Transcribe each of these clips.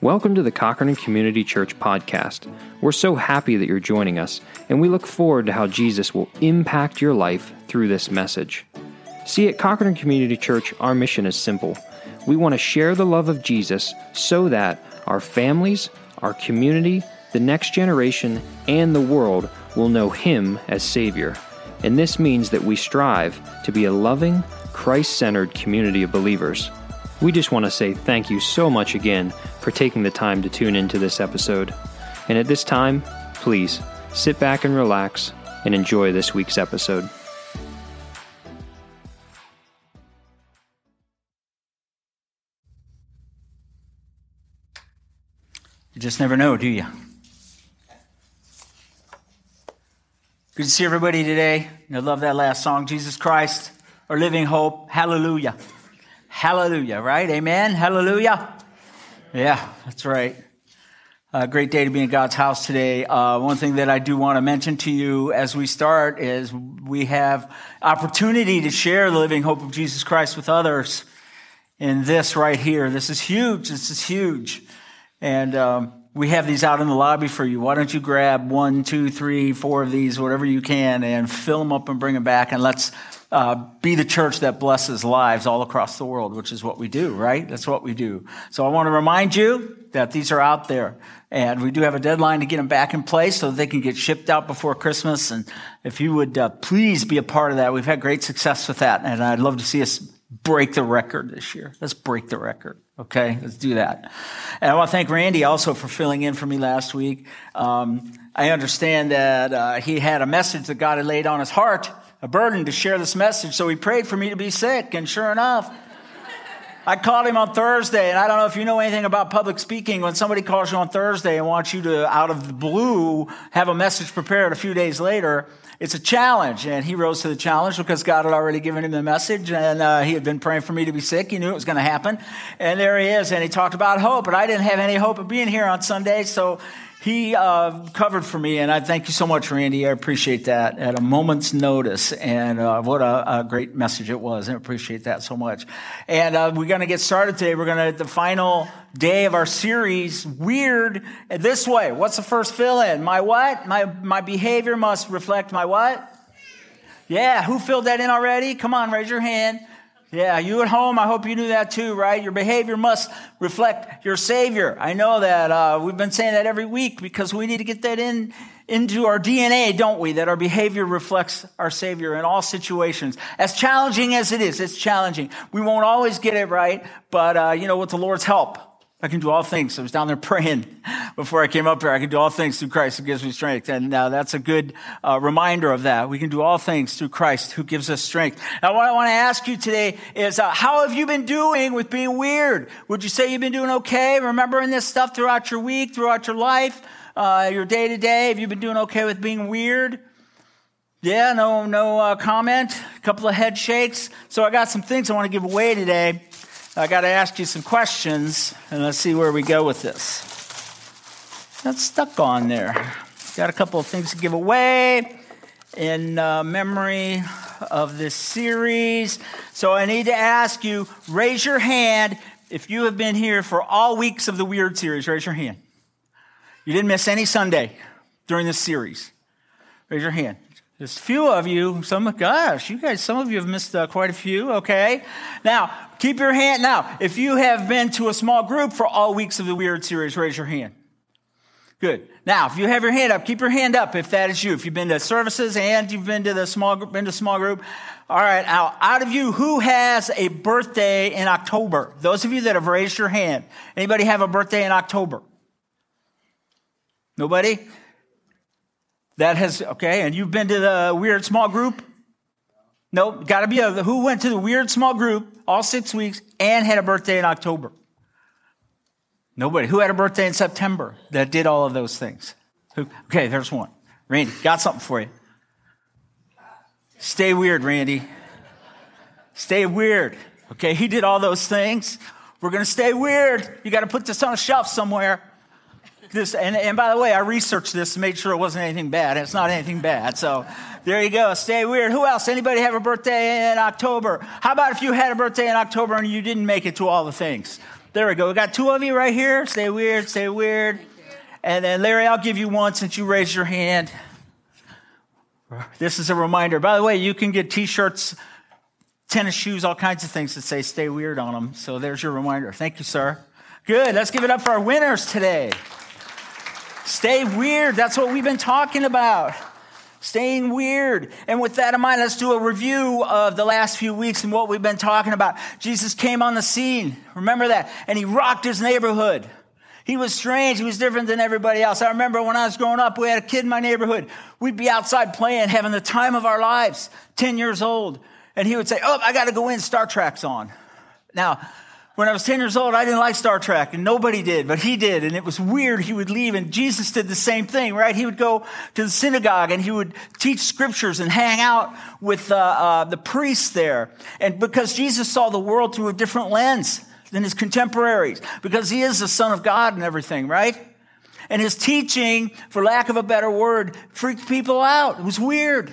Welcome to the Cochrane Community Church podcast. We're so happy that you're joining us, and we look forward to how Jesus will impact your life through this message. See, at Cochrane Community Church, our mission is simple. We want to share the love of Jesus so that our families, our community, the next generation, and the world will know Him as Savior. And this means that we strive to be a loving, Christ centered community of believers. We just want to say thank you so much again for taking the time to tune into this episode. And at this time, please sit back and relax and enjoy this week's episode. You just never know, do you? Good to see everybody today. I love that last song, Jesus Christ, our living hope. Hallelujah. Hallelujah, right? Amen. Hallelujah. Yeah, that's right. A great day to be in God's house today. Uh, one thing that I do want to mention to you as we start is we have opportunity to share the living hope of Jesus Christ with others in this right here. This is huge. This is huge. And um, we have these out in the lobby for you. Why don't you grab one, two, three, four of these, whatever you can, and fill them up and bring them back, and let's uh, be the church that blesses lives all across the world, which is what we do, right? That's what we do. So I want to remind you that these are out there. And we do have a deadline to get them back in place so they can get shipped out before Christmas. And if you would uh, please be a part of that, we've had great success with that. And I'd love to see us break the record this year. Let's break the record. Okay, let's do that. And I want to thank Randy also for filling in for me last week. Um, I understand that uh, he had a message that God had laid on his heart a burden to share this message, so he prayed for me to be sick, and sure enough, I called him on Thursday, and I don't know if you know anything about public speaking. When somebody calls you on Thursday and wants you to, out of the blue, have a message prepared a few days later, it's a challenge. And he rose to the challenge because God had already given him the message, and uh, he had been praying for me to be sick. He knew it was going to happen. And there he is, and he talked about hope, And I didn't have any hope of being here on Sunday, so he uh, covered for me, and I thank you so much, Randy. I appreciate that at a moment's notice, and uh, what a, a, great message it was. I appreciate that so much. And uh, we're going to get started today. We're going to the final day of our series, weird this way. What's the first fill in? My what? My my behavior must reflect my what? Yeah, who filled that in already? Come on, raise your hand. Yeah, you at home, I hope you knew that too, right? Your behavior must reflect your Savior. I know that uh, we've been saying that every week because we need to get that in into our DNA, don't we? That our behavior reflects our Savior in all situations. As challenging as it is, it's challenging. We won't always get it right, but uh, you know, with the Lord's help, I can do all things. I was down there praying before I came up here. I can do all things through Christ who gives me strength. And uh, that's a good uh, reminder of that. We can do all things through Christ who gives us strength. Now, what I want to ask you today is uh, how have you been doing with being weird? Would you say you've been doing okay? Remembering this stuff throughout your week, throughout your life, uh, your day to day? Have you been doing okay with being weird? Yeah, no, no uh, comment. A couple of head shakes. So I got some things I want to give away today. I got to ask you some questions, and let's see where we go with this. That's stuck on there. Got a couple of things to give away in uh, memory of this series. So I need to ask you raise your hand if you have been here for all weeks of the Weird series. Raise your hand. You didn't miss any Sunday during this series. Raise your hand. There's a few of you. Some, gosh, you guys, some of you have missed uh, quite a few. Okay. Now, keep your hand. Now, if you have been to a small group for all weeks of the Weird series, raise your hand. Good. Now, if you have your hand up, keep your hand up if that is you. If you've been to services and you've been to the small group, been to small group. All right. Now, out of you, who has a birthday in October? Those of you that have raised your hand. Anybody have a birthday in October? Nobody? That has, okay, and you've been to the weird small group? Nope, got to be a, who went to the weird small group all six weeks and had a birthday in October? Nobody. Who had a birthday in September that did all of those things? Okay, there's one. Randy, got something for you. Stay weird, Randy. Stay weird. Okay, he did all those things. We're going to stay weird. You got to put this on a shelf somewhere this, and, and by the way, I researched this to make sure it wasn't anything bad. It's not anything bad. So there you go. Stay weird. Who else? Anybody have a birthday in October? How about if you had a birthday in October and you didn't make it to all the things? There we go. We got two of you right here. Stay weird, stay weird. And then, Larry, I'll give you one since you raised your hand. This is a reminder. By the way, you can get t shirts, tennis shoes, all kinds of things that say stay weird on them. So there's your reminder. Thank you, sir. Good. Let's give it up for our winners today. Stay weird. That's what we've been talking about. Staying weird. And with that in mind, let's do a review of the last few weeks and what we've been talking about. Jesus came on the scene. Remember that? And he rocked his neighborhood. He was strange. He was different than everybody else. I remember when I was growing up, we had a kid in my neighborhood. We'd be outside playing, having the time of our lives, 10 years old. And he would say, Oh, I got to go in. Star Trek's on. Now, when I was 10 years old, I didn't like Star Trek, and nobody did, but he did. And it was weird. He would leave, and Jesus did the same thing, right? He would go to the synagogue and he would teach scriptures and hang out with uh, uh, the priests there. And because Jesus saw the world through a different lens than his contemporaries, because he is the Son of God and everything, right? And his teaching, for lack of a better word, freaked people out. It was weird.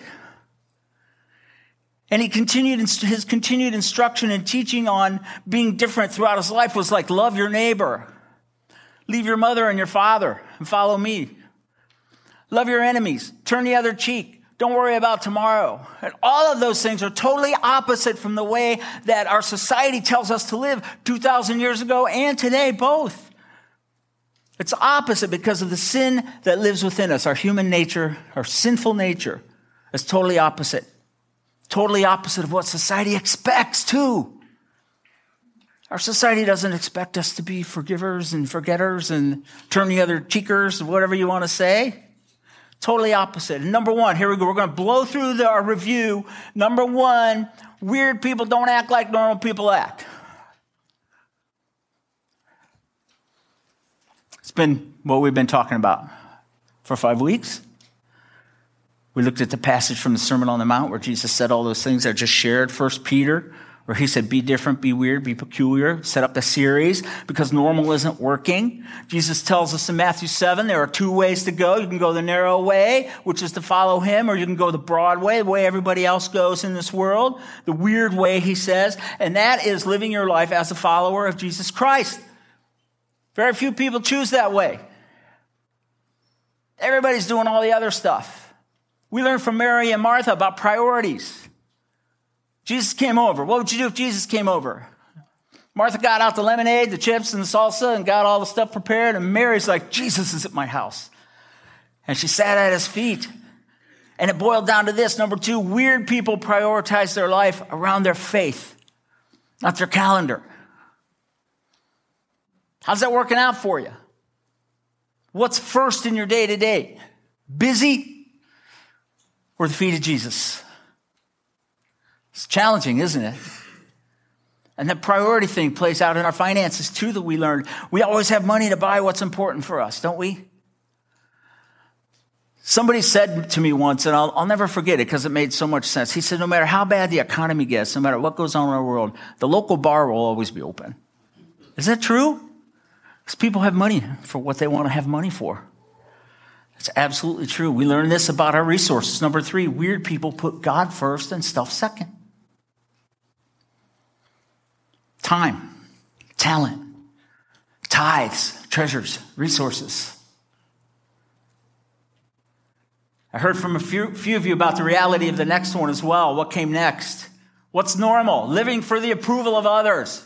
And he continued, his continued instruction and teaching on being different throughout his life was like, love your neighbor. Leave your mother and your father and follow me. Love your enemies. Turn the other cheek. Don't worry about tomorrow. And all of those things are totally opposite from the way that our society tells us to live 2,000 years ago and today, both. It's opposite because of the sin that lives within us. Our human nature, our sinful nature, is totally opposite. Totally opposite of what society expects, too. Our society doesn't expect us to be forgivers and forgetters and turn the other cheekers, whatever you want to say. Totally opposite. And number one, here we go. We're going to blow through the, our review. Number one, weird people don't act like normal people act. It's been what we've been talking about for five weeks. We looked at the passage from the Sermon on the Mount where Jesus said all those things I just shared. First Peter, where he said, be different, be weird, be peculiar. Set up the series because normal isn't working. Jesus tells us in Matthew 7, there are two ways to go. You can go the narrow way, which is to follow him, or you can go the broad way, the way everybody else goes in this world. The weird way, he says, and that is living your life as a follower of Jesus Christ. Very few people choose that way. Everybody's doing all the other stuff. We learned from Mary and Martha about priorities. Jesus came over. What would you do if Jesus came over? Martha got out the lemonade, the chips, and the salsa and got all the stuff prepared. And Mary's like, Jesus is at my house. And she sat at his feet. And it boiled down to this number two, weird people prioritize their life around their faith, not their calendar. How's that working out for you? What's first in your day to day? Busy? Or the feet of Jesus? It's challenging, isn't it? And that priority thing plays out in our finances too that we learned. We always have money to buy what's important for us, don't we? Somebody said to me once, and I'll, I'll never forget it because it made so much sense. He said, no matter how bad the economy gets, no matter what goes on in our world, the local bar will always be open. Is that true? Because people have money for what they want to have money for. It's absolutely true. We learn this about our resources. Number three, weird people put God first and stuff second. Time, talent, tithes, treasures, resources. I heard from a few, few of you about the reality of the next one as well. What came next? What's normal? Living for the approval of others.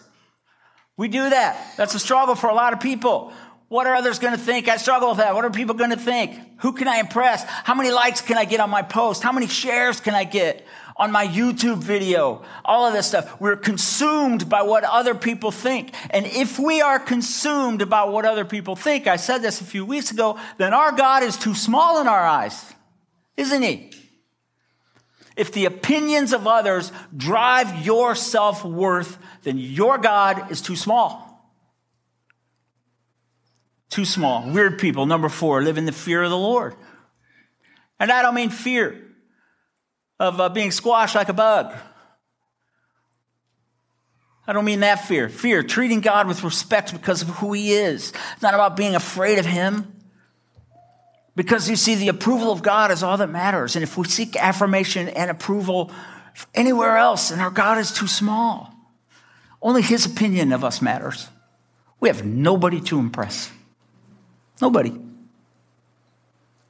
We do that. That's a struggle for a lot of people. What are others going to think? I struggle with that. What are people going to think? Who can I impress? How many likes can I get on my post? How many shares can I get on my YouTube video? All of this stuff. We're consumed by what other people think. And if we are consumed about what other people think, I said this a few weeks ago, then our God is too small in our eyes, isn't he? If the opinions of others drive your self worth, then your God is too small. Too small. Weird people. Number four, live in the fear of the Lord. And I don't mean fear of uh, being squashed like a bug. I don't mean that fear. Fear, treating God with respect because of who He is. It's not about being afraid of Him. Because you see, the approval of God is all that matters. And if we seek affirmation and approval anywhere else, then our God is too small. Only His opinion of us matters. We have nobody to impress. Nobody.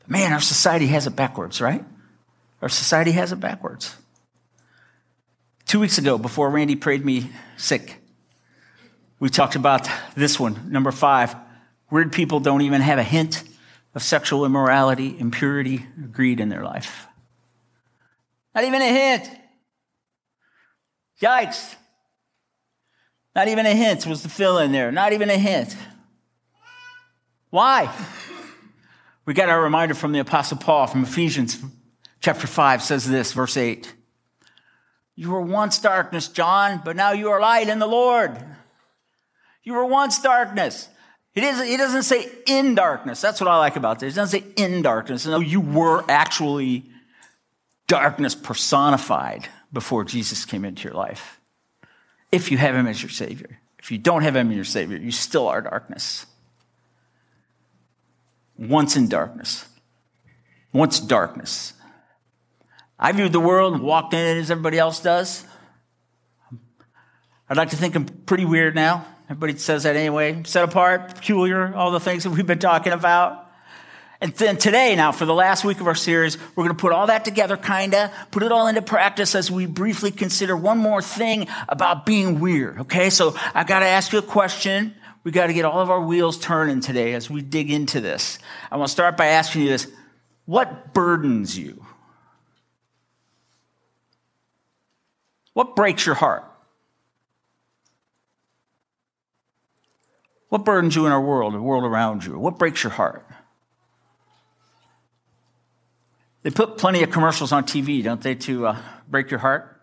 Man, our society has it backwards, right? Our society has it backwards. Two weeks ago, before Randy prayed me sick, we talked about this one, number five. Weird people don't even have a hint of sexual immorality, impurity, greed in their life. Not even a hint. Yikes. Not even a hint was the fill in there. Not even a hint. Why? We got our reminder from the Apostle Paul from Ephesians chapter 5 says this, verse 8. You were once darkness, John, but now you are light in the Lord. You were once darkness. It, is, it doesn't say in darkness. That's what I like about this. It doesn't say in darkness. No, you were actually darkness personified before Jesus came into your life. If you have him as your Savior. If you don't have him as your Savior, you still are darkness. Once in darkness. Once darkness. I viewed the world walked in it as everybody else does. I'd like to think I'm pretty weird now. Everybody says that anyway. Set apart, peculiar, all the things that we've been talking about. And then today, now, for the last week of our series, we're going to put all that together, kinda, put it all into practice as we briefly consider one more thing about being weird, okay? So I've got to ask you a question. We got to get all of our wheels turning today as we dig into this. I want to start by asking you this. What burdens you? What breaks your heart? What burdens you in our world, the world around you? What breaks your heart? They put plenty of commercials on TV, don't they, to uh, break your heart?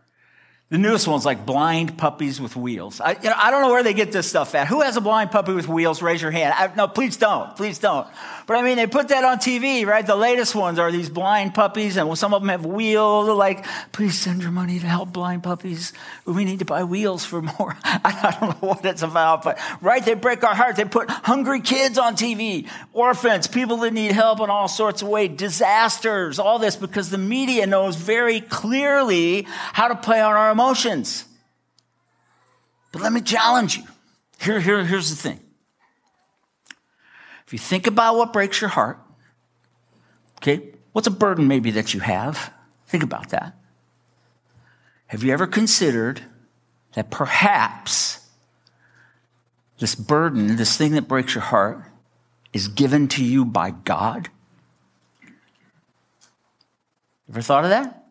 The newest one's like blind puppies with wheels. I, you know, I don't know where they get this stuff at. Who has a blind puppy with wheels? Raise your hand. I, no, please don't. Please don't. But I mean, they put that on TV, right? The latest ones are these blind puppies, and some of them have wheels. Like, please send your money to help blind puppies. We need to buy wheels for more. I don't know what it's about, but right, they break our heart. They put hungry kids on TV, orphans, people that need help in all sorts of ways, disasters, all this because the media knows very clearly how to play on our emotions. But let me challenge you. Here, here, here's the thing. If you think about what breaks your heart, okay, what's a burden maybe that you have? Think about that. Have you ever considered that perhaps this burden, this thing that breaks your heart, is given to you by God? Ever thought of that?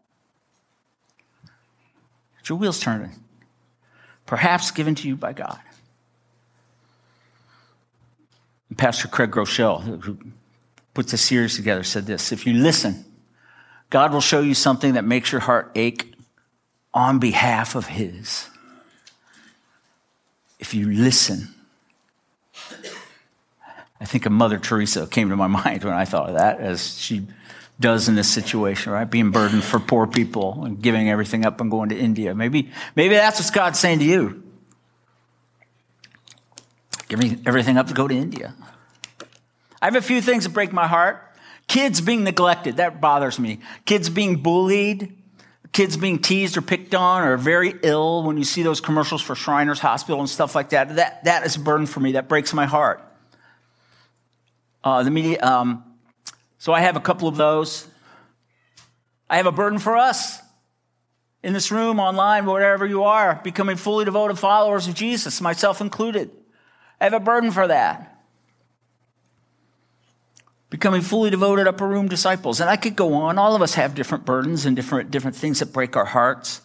Your wheels turning. Perhaps given to you by God. Pastor Craig Groeschel, who puts a series together, said this If you listen, God will show you something that makes your heart ache on behalf of His. If you listen, I think of Mother Teresa came to my mind when I thought of that, as she does in this situation, right? Being burdened for poor people and giving everything up and going to India. Maybe, maybe that's what God's saying to you. Giving everything up to go to India. I have a few things that break my heart. Kids being neglected, that bothers me. Kids being bullied, kids being teased or picked on or very ill when you see those commercials for Shriners Hospital and stuff like that. That, that is a burden for me. That breaks my heart. Uh, the media, um, so I have a couple of those. I have a burden for us in this room, online, wherever you are, becoming fully devoted followers of Jesus, myself included. I have a burden for that. Becoming fully devoted upper room disciples. And I could go on. All of us have different burdens and different, different things that break our hearts.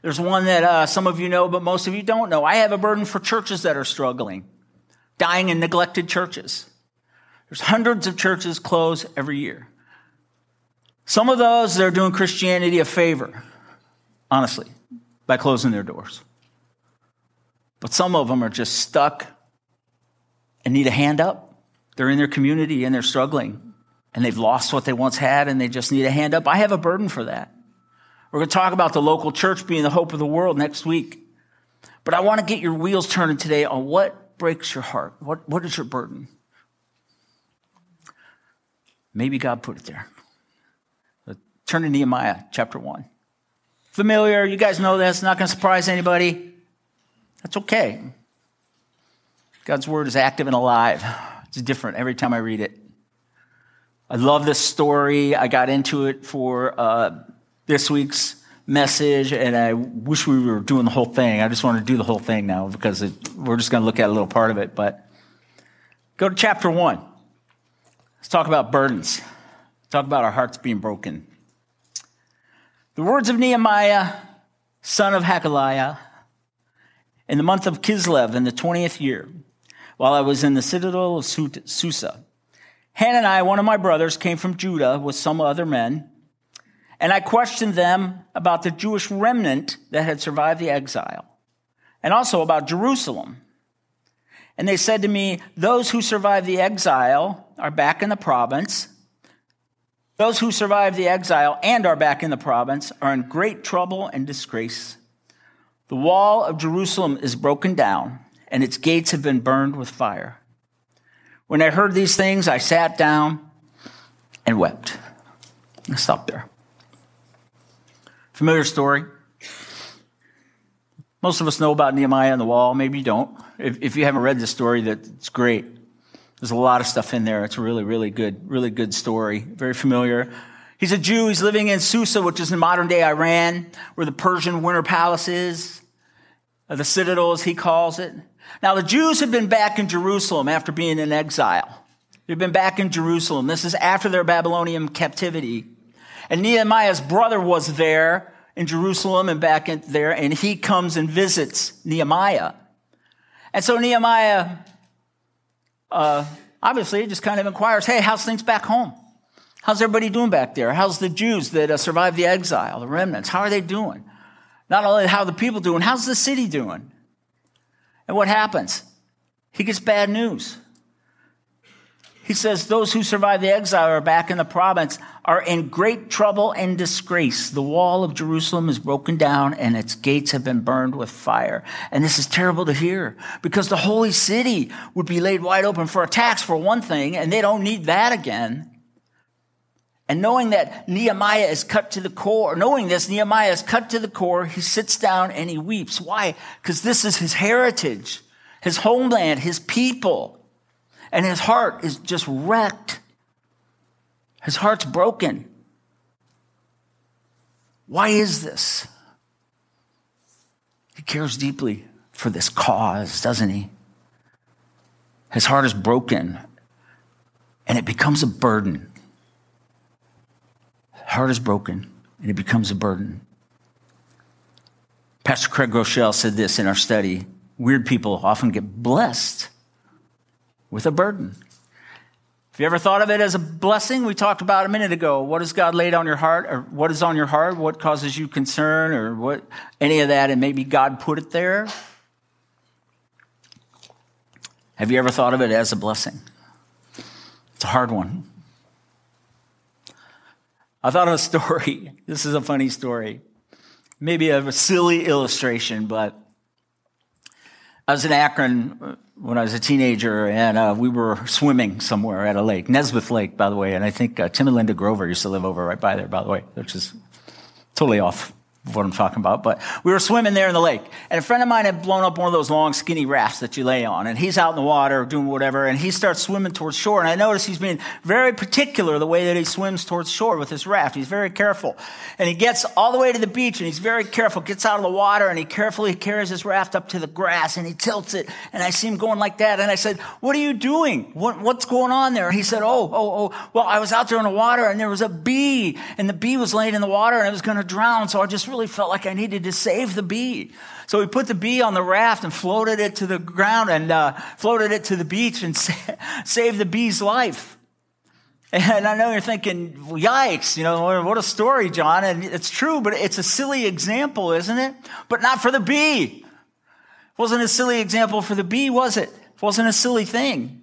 There's one that uh, some of you know, but most of you don't know. I have a burden for churches that are struggling, dying and neglected churches. There's hundreds of churches close every year. Some of those, they're doing Christianity a favor, honestly, by closing their doors. But some of them are just stuck and need a hand up. They're in their community and they're struggling and they've lost what they once had and they just need a hand up. I have a burden for that. We're going to talk about the local church being the hope of the world next week. But I want to get your wheels turning today on what breaks your heart. What, what is your burden? Maybe God put it there. Turn to Nehemiah chapter 1. Familiar, you guys know this, not going to surprise anybody. That's okay. God's word is active and alive. It's different every time I read it. I love this story. I got into it for uh, this week's message, and I wish we were doing the whole thing. I just want to do the whole thing now because it, we're just going to look at a little part of it. But go to chapter one. Let's talk about burdens. Talk about our hearts being broken. The words of Nehemiah, son of Hakaliah, in the month of Kislev in the 20th year, while I was in the citadel of Susa. Hanani, one of my brothers, came from Judah with some other men, and I questioned them about the Jewish remnant that had survived the exile, and also about Jerusalem. And they said to me, Those who survived the exile are back in the province. Those who survived the exile and are back in the province are in great trouble and disgrace. The wall of Jerusalem is broken down, and its gates have been burned with fire. When I heard these things, I sat down and wept. I stopped there. Familiar story. Most of us know about Nehemiah and the wall. Maybe you don't. If, if you haven't read the story, that's great. There's a lot of stuff in there. It's a really, really good, really good story. Very familiar. He's a Jew. He's living in Susa, which is in modern day Iran, where the Persian winter palace is, uh, the citadel, as he calls it. Now, the Jews had been back in Jerusalem after being in exile. They've been back in Jerusalem. This is after their Babylonian captivity. And Nehemiah's brother was there in Jerusalem and back in there, and he comes and visits Nehemiah. And so Nehemiah, uh, obviously, just kind of inquires, hey, how's things back home? How's everybody doing back there? How's the Jews that uh, survived the exile, the remnants? How are they doing? Not only how the people doing, how's the city doing? And what happens? He gets bad news. He says, Those who survive the exile are back in the province are in great trouble and disgrace. The wall of Jerusalem is broken down and its gates have been burned with fire. And this is terrible to hear because the holy city would be laid wide open for attacks for one thing, and they don't need that again. And knowing that Nehemiah is cut to the core, knowing this, Nehemiah is cut to the core, he sits down and he weeps. Why? Because this is his heritage, his homeland, his people. And his heart is just wrecked. His heart's broken. Why is this? He cares deeply for this cause, doesn't he? His heart is broken and it becomes a burden heart is broken and it becomes a burden. Pastor Craig Groeschel said this in our study weird people often get blessed with a burden. Have you ever thought of it as a blessing? We talked about a minute ago. What has God laid on your heart, or what is on your heart? What causes you concern, or what, any of that, and maybe God put it there? Have you ever thought of it as a blessing? It's a hard one. I thought of a story. This is a funny story. Maybe a silly illustration, but I was in Akron uh, when I was a teenager, and uh, we were swimming somewhere at a lake, Nesmith Lake, by the way. And I think uh, Tim and Linda Grover used to live over right by there, by the way, which is totally off what I'm talking about. But we were swimming there in the lake, and a friend of mine had blown up one of those long, skinny rafts that you lay on, and he's out in the water doing whatever, and he starts swimming towards shore. And I notice he's being very particular the way that he swims towards shore with his raft. He's very careful, and he gets all the way to the beach, and he's very careful. Gets out of the water, and he carefully carries his raft up to the grass, and he tilts it. And I see him going like that, and I said, "What are you doing? What, what's going on there?" And he said, "Oh, oh, oh. Well, I was out there in the water, and there was a bee, and the bee was laying in the water, and it was going to drown. So I just really felt like I needed." to save the bee. So we put the bee on the raft and floated it to the ground and uh, floated it to the beach and sa- saved the bee's life. And I know you're thinking, yikes, you know, what a story, John. And it's true, but it's a silly example, isn't it? But not for the bee. Wasn't a silly example for the bee, was? It wasn't a silly thing.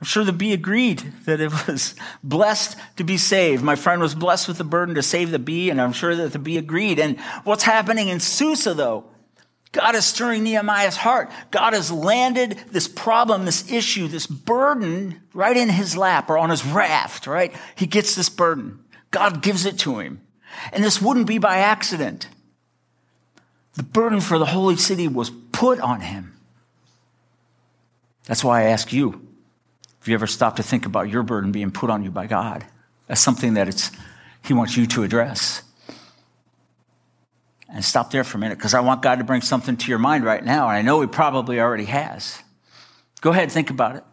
I'm sure the bee agreed that it was blessed to be saved. My friend was blessed with the burden to save the bee, and I'm sure that the bee agreed. And what's happening in Susa, though? God is stirring Nehemiah's heart. God has landed this problem, this issue, this burden right in his lap or on his raft, right? He gets this burden. God gives it to him. And this wouldn't be by accident. The burden for the holy city was put on him. That's why I ask you if you ever stopped to think about your burden being put on you by God. That's something that it's, He wants you to address. And stop there for a minute because I want God to bring something to your mind right now, and I know He probably already has. Go ahead, think about it.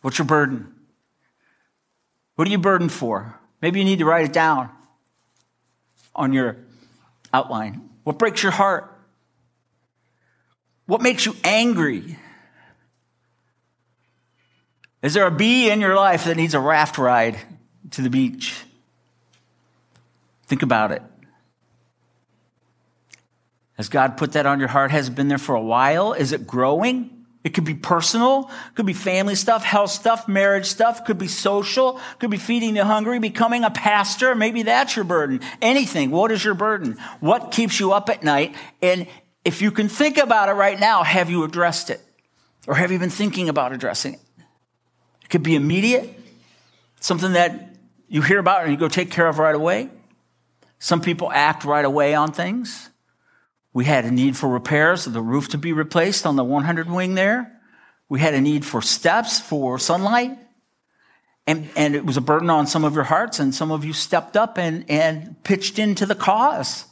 What's your burden? What are you burdened for? Maybe you need to write it down on your outline. What breaks your heart? What makes you angry? Is there a bee in your life that needs a raft ride to the beach? Think about it. Has God put that on your heart? Has it been there for a while? Is it growing? It could be personal, could be family stuff, health stuff, marriage stuff, could be social, could be feeding the hungry, becoming a pastor. Maybe that's your burden. Anything. What is your burden? What keeps you up at night? And if you can think about it right now, have you addressed it? Or have you been thinking about addressing it? It could be immediate, something that you hear about and you go take care of right away. Some people act right away on things. We had a need for repairs of the roof to be replaced on the 100 wing there. We had a need for steps for sunlight. And, and it was a burden on some of your hearts, and some of you stepped up and, and pitched into the cause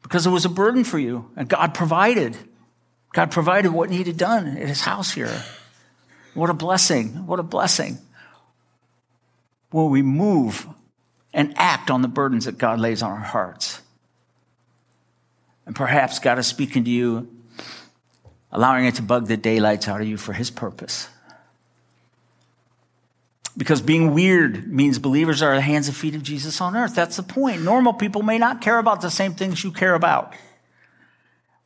because it was a burden for you. And God provided. God provided what needed done at his house here. What a blessing. What a blessing. Will we move and act on the burdens that God lays on our hearts? And perhaps God is speaking to you, allowing it to bug the daylights out of you for his purpose. Because being weird means believers are the hands and feet of Jesus on earth. That's the point. Normal people may not care about the same things you care about,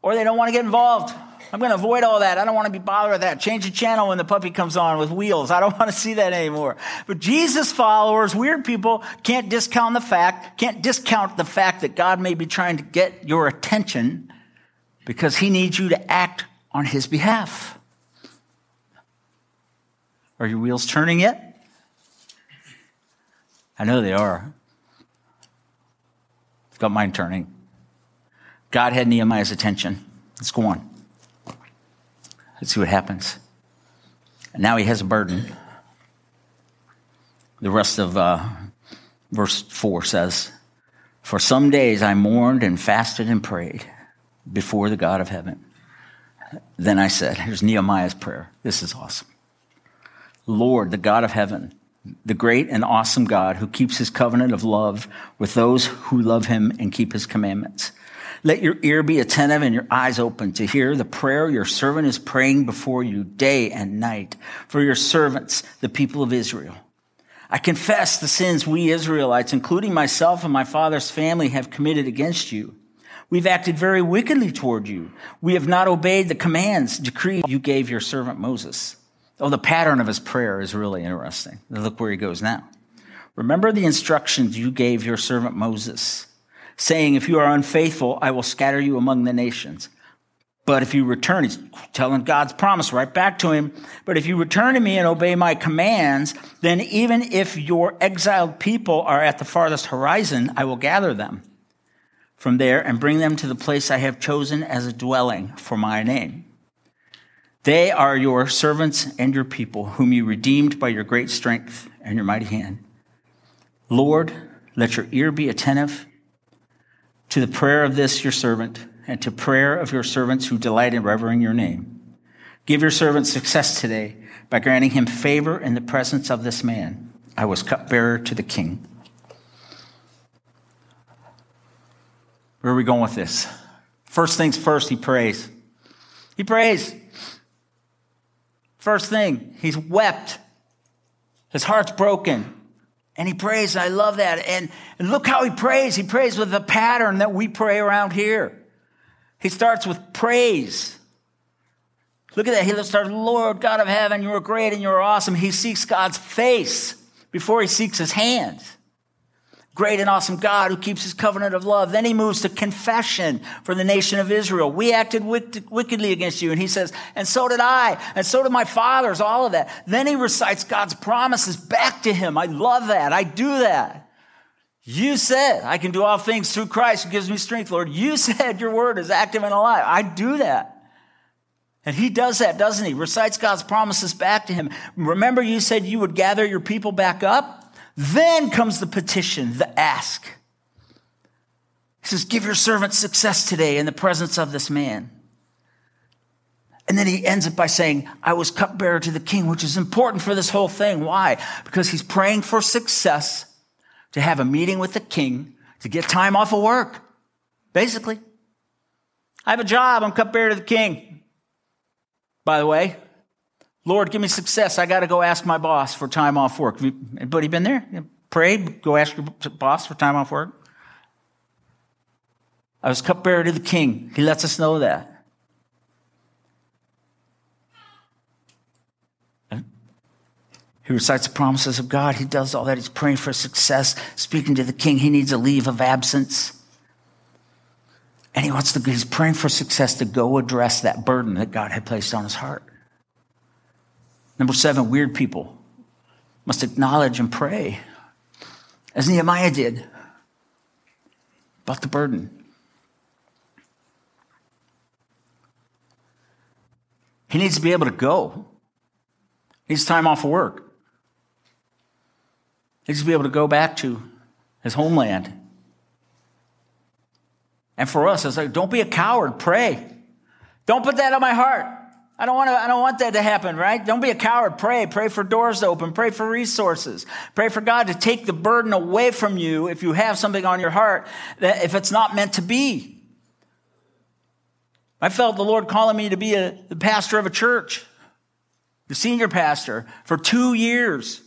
or they don't want to get involved. I'm going to avoid all that. I don't want to be bothered with that. Change the channel when the puppy comes on with wheels. I don't want to see that anymore. But Jesus followers, weird people, can't discount the fact, can't discount the fact that God may be trying to get your attention because he needs you to act on his behalf. Are your wheels turning yet? I know they are. I've got mine turning. God had Nehemiah's attention. Let's go on. Let's see what happens. Now he has a burden. The rest of uh, verse 4 says, For some days I mourned and fasted and prayed before the God of heaven. Then I said, Here's Nehemiah's prayer. This is awesome. Lord, the God of heaven, the great and awesome God who keeps his covenant of love with those who love him and keep his commandments. Let your ear be attentive and your eyes open to hear the prayer your servant is praying before you day and night for your servants, the people of Israel. I confess the sins we Israelites, including myself and my father's family, have committed against you. We've acted very wickedly toward you. We have not obeyed the commands, decreed you gave your servant Moses. Oh, the pattern of his prayer is really interesting. Look where he goes now. Remember the instructions you gave your servant Moses saying, If you are unfaithful, I will scatter you among the nations. But if you return, he's telling God's promise right back to him. But if you return to me and obey my commands, then even if your exiled people are at the farthest horizon, I will gather them from there and bring them to the place I have chosen as a dwelling for my name. They are your servants and your people, whom you redeemed by your great strength and your mighty hand. Lord, let your ear be attentive to the prayer of this your servant and to prayer of your servants who delight in revering your name. Give your servant success today by granting him favor in the presence of this man. I was cupbearer to the king. Where are we going with this? First things first, he prays. He prays. First thing, he's wept. His heart's broken. And he prays. I love that. And, and look how he prays. He prays with the pattern that we pray around here. He starts with praise. Look at that. He starts, Lord God of heaven, you are great and you are awesome. He seeks God's face before he seeks his hands great and awesome God who keeps his covenant of love. Then he moves to confession for the nation of Israel. We acted wickedly against you. And he says, and so did I, and so did my fathers, all of that. Then he recites God's promises back to him. I love that. I do that. You said, I can do all things through Christ who gives me strength, Lord. You said your word is active and alive. I do that. And he does that, doesn't he? Recites God's promises back to him. Remember, you said you would gather your people back up? Then comes the petition, the ask. He says, Give your servant success today in the presence of this man. And then he ends it by saying, I was cupbearer to the king, which is important for this whole thing. Why? Because he's praying for success to have a meeting with the king to get time off of work. Basically, I have a job. I'm cupbearer to the king by the way. Lord, give me success. I got to go ask my boss for time off work. Anybody been there? Pray, Go ask your boss for time off work? I was cupbearer to the king. He lets us know that. He recites the promises of God. He does all that. He's praying for success, speaking to the king. He needs a leave of absence. And he wants to, he's praying for success to go address that burden that God had placed on his heart. Number seven, weird people must acknowledge and pray, as Nehemiah did, about the burden. He needs to be able to go. He needs time off of work. He needs to be able to go back to his homeland and for us, it's like, don't be a coward, pray. Don't put that on my heart. I don't want to, I don't want that to happen, right? Don't be a coward. Pray. Pray for doors to open. Pray for resources. Pray for God to take the burden away from you if you have something on your heart that if it's not meant to be. I felt the Lord calling me to be a, the pastor of a church, the senior pastor for two years.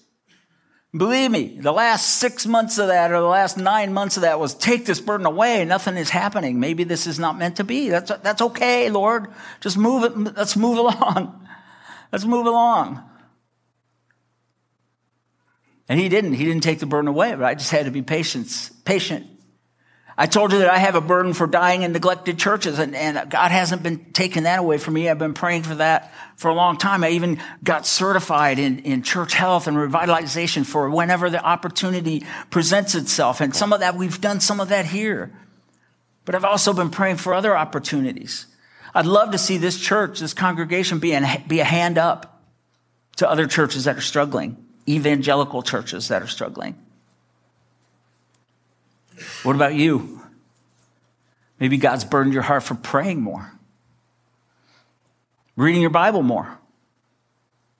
Believe me, the last six months of that or the last nine months of that was take this burden away. Nothing is happening. Maybe this is not meant to be. That's, that's okay, Lord. Just move it. Let's move along. Let's move along. And he didn't. He didn't take the burden away, but I just had to be patient, patient I told you that I have a burden for dying in neglected churches, and, and God hasn't been taking that away from me. I've been praying for that for a long time. I even got certified in, in church health and revitalization for whenever the opportunity presents itself. And some of that, we've done some of that here. But I've also been praying for other opportunities. I'd love to see this church, this congregation be, an, be a hand up to other churches that are struggling, evangelical churches that are struggling. What about you? Maybe God's burdened your heart for praying more, reading your Bible more.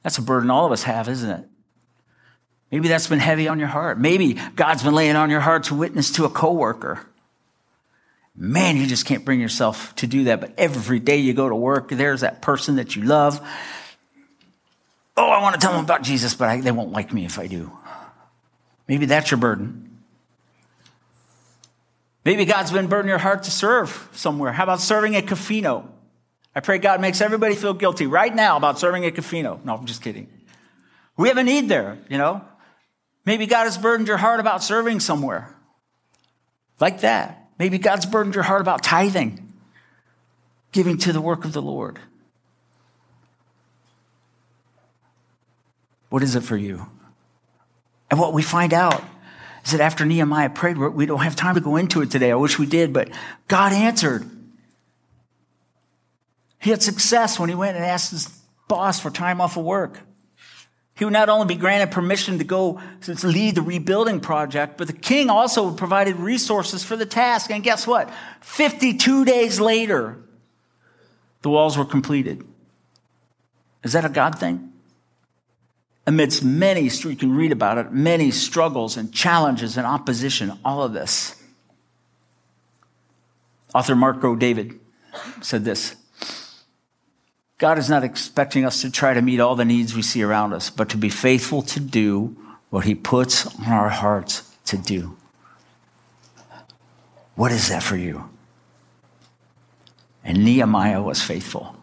That's a burden all of us have, isn't it? Maybe that's been heavy on your heart. Maybe God's been laying on your heart to witness to a coworker. Man, you just can't bring yourself to do that. But every day you go to work, there's that person that you love. Oh, I want to tell them about Jesus, but I, they won't like me if I do. Maybe that's your burden. Maybe God's been burning your heart to serve somewhere. How about serving at Cofino? I pray God makes everybody feel guilty right now about serving at Cofino. No, I'm just kidding. We have a need there, you know? Maybe God has burdened your heart about serving somewhere. Like that. Maybe God's burdened your heart about tithing, giving to the work of the Lord. What is it for you? And what we find out is said, after Nehemiah prayed, we don't have time to go into it today. I wish we did, but God answered. He had success when he went and asked his boss for time off of work. He would not only be granted permission to go to lead the rebuilding project, but the king also provided resources for the task. And guess what? 52 days later, the walls were completed. Is that a God thing? Amidst many, you can read about it, many struggles and challenges and opposition, all of this. Author Marco David said this God is not expecting us to try to meet all the needs we see around us, but to be faithful to do what he puts on our hearts to do. What is that for you? And Nehemiah was faithful.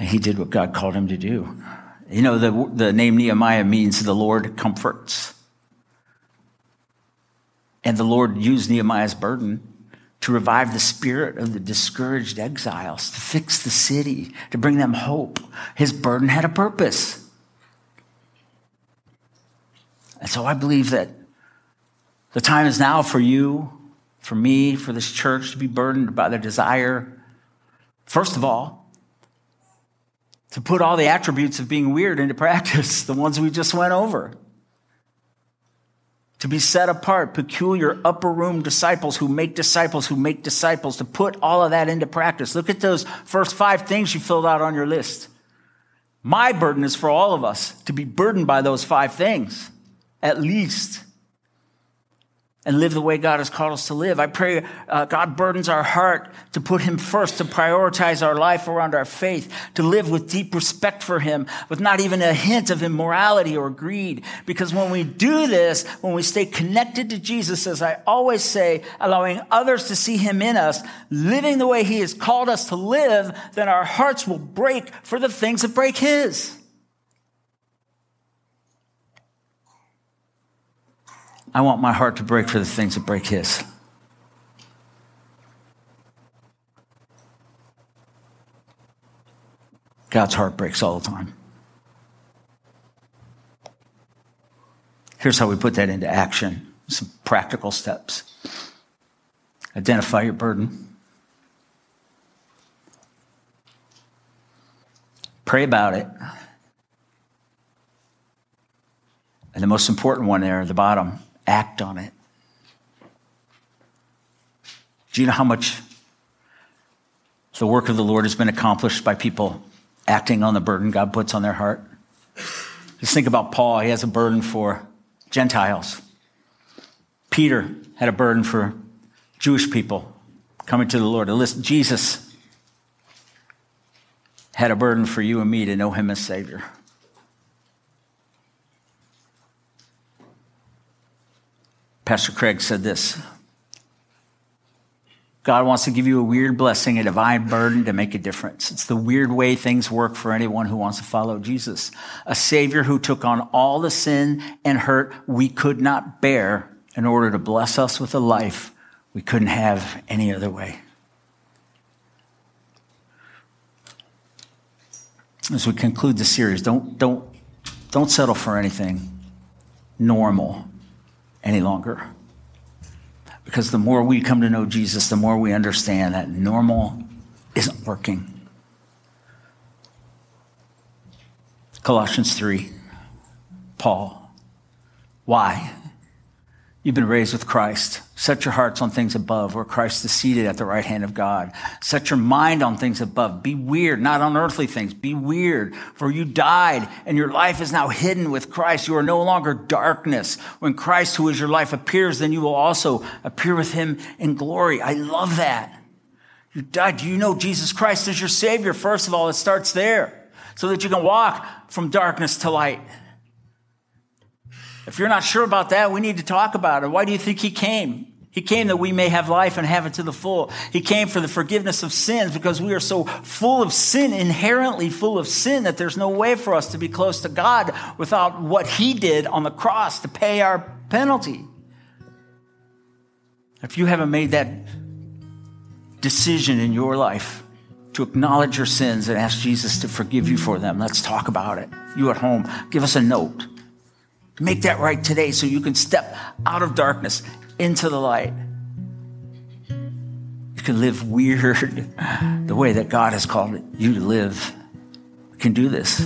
And he did what God called him to do. You know, the, the name Nehemiah means the Lord comforts. And the Lord used Nehemiah's burden to revive the spirit of the discouraged exiles, to fix the city, to bring them hope. His burden had a purpose. And so I believe that the time is now for you, for me, for this church to be burdened by the desire First of all, to put all the attributes of being weird into practice, the ones we just went over. To be set apart, peculiar upper room disciples who make disciples who make disciples, to put all of that into practice. Look at those first five things you filled out on your list. My burden is for all of us to be burdened by those five things, at least and live the way God has called us to live. I pray uh, God burdens our heart to put Him first, to prioritize our life around our faith, to live with deep respect for Him, with not even a hint of immorality or greed. Because when we do this, when we stay connected to Jesus, as I always say, allowing others to see Him in us, living the way He has called us to live, then our hearts will break for the things that break His. I want my heart to break for the things that break his. God's heart breaks all the time. Here's how we put that into action some practical steps. Identify your burden. Pray about it. And the most important one there at the bottom act on it. Do you know how much the work of the Lord has been accomplished by people acting on the burden God puts on their heart? Just think about Paul. He has a burden for Gentiles. Peter had a burden for Jewish people coming to the Lord. Listen, Jesus had a burden for you and me to know him as Savior. Pastor Craig said this God wants to give you a weird blessing, a divine burden to make a difference. It's the weird way things work for anyone who wants to follow Jesus. A Savior who took on all the sin and hurt we could not bear in order to bless us with a life we couldn't have any other way. As we conclude the series, don't, don't, don't settle for anything normal any longer. Because the more we come to know Jesus, the more we understand that normal isn't working. Colossians 3, Paul. Why? You've been raised with Christ. Set your hearts on things above where Christ is seated at the right hand of God. Set your mind on things above. Be weird, not on earthly things. Be weird, for you died and your life is now hidden with Christ. You are no longer darkness. When Christ, who is your life, appears, then you will also appear with him in glory. I love that. You died. Do you know Jesus Christ is your Savior? First of all, it starts there so that you can walk from darkness to light. If you're not sure about that, we need to talk about it. Why do you think he came? He came that we may have life and have it to the full. He came for the forgiveness of sins because we are so full of sin, inherently full of sin, that there's no way for us to be close to God without what He did on the cross to pay our penalty. If you haven't made that decision in your life to acknowledge your sins and ask Jesus to forgive you for them, let's talk about it. You at home, give us a note. Make that right today so you can step out of darkness into the light. You can live weird the way that God has called you to live. You can do this.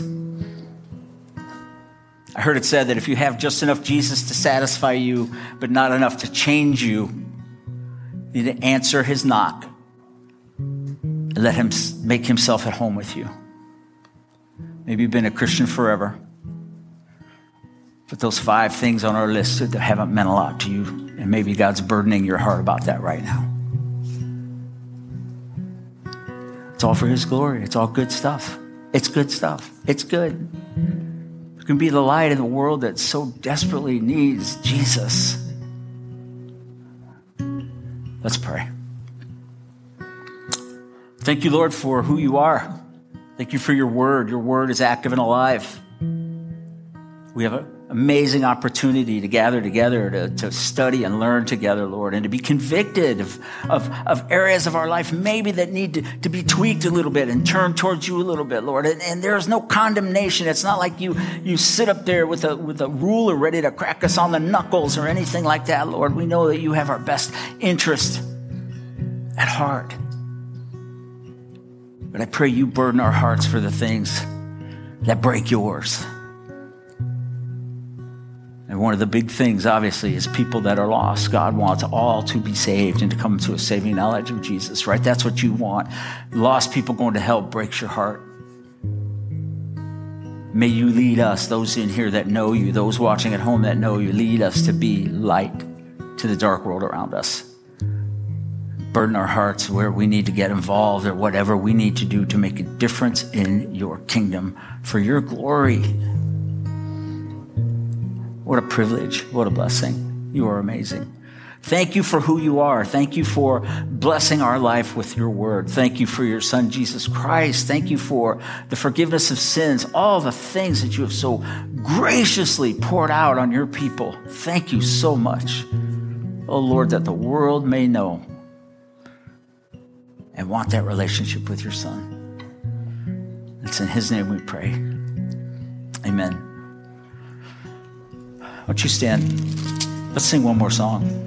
I heard it said that if you have just enough Jesus to satisfy you, but not enough to change you, you need to answer his knock and let him make himself at home with you. Maybe you've been a Christian forever. But those five things on our list that haven't meant a lot to you, and maybe God's burdening your heart about that right now. It's all for His glory. It's all good stuff. It's good stuff. It's good. You can be the light in the world that so desperately needs Jesus. Let's pray. Thank you, Lord, for who you are. Thank you for your word. Your word is active and alive. We have a amazing opportunity to gather together, to, to study and learn together, Lord, and to be convicted of, of, of areas of our life maybe that need to, to be tweaked a little bit and turned towards you a little bit, Lord. And, and there's no condemnation. It's not like you, you sit up there with a, with a ruler ready to crack us on the knuckles or anything like that, Lord. We know that you have our best interest at heart. But I pray you burden our hearts for the things that break yours. And one of the big things, obviously, is people that are lost. God wants all to be saved and to come to a saving knowledge of Jesus, right? That's what you want. Lost people going to hell breaks your heart. May you lead us, those in here that know you, those watching at home that know you, lead us to be light to the dark world around us. Burden our hearts where we need to get involved or whatever we need to do to make a difference in your kingdom for your glory. What a privilege. What a blessing. You are amazing. Thank you for who you are. Thank you for blessing our life with your word. Thank you for your son, Jesus Christ. Thank you for the forgiveness of sins, all the things that you have so graciously poured out on your people. Thank you so much. Oh Lord, that the world may know and want that relationship with your son. It's in his name we pray. Amen. Don't you stand? Let's sing one more song.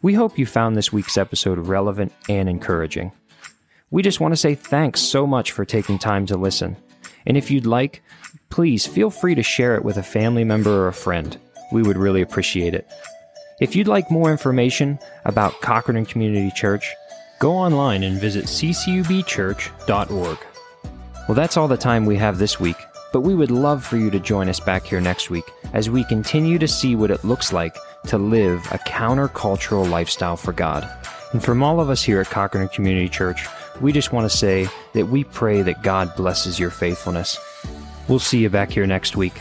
We hope you found this week's episode relevant and encouraging. We just want to say thanks so much for taking time to listen. And if you'd like, please feel free to share it with a family member or a friend. We would really appreciate it. If you'd like more information about Cochrane Community Church, go online and visit ccubchurch.org. Well, that's all the time we have this week, but we would love for you to join us back here next week as we continue to see what it looks like to live a countercultural lifestyle for God. And from all of us here at Cochrane Community Church, we just want to say that we pray that God blesses your faithfulness. We'll see you back here next week.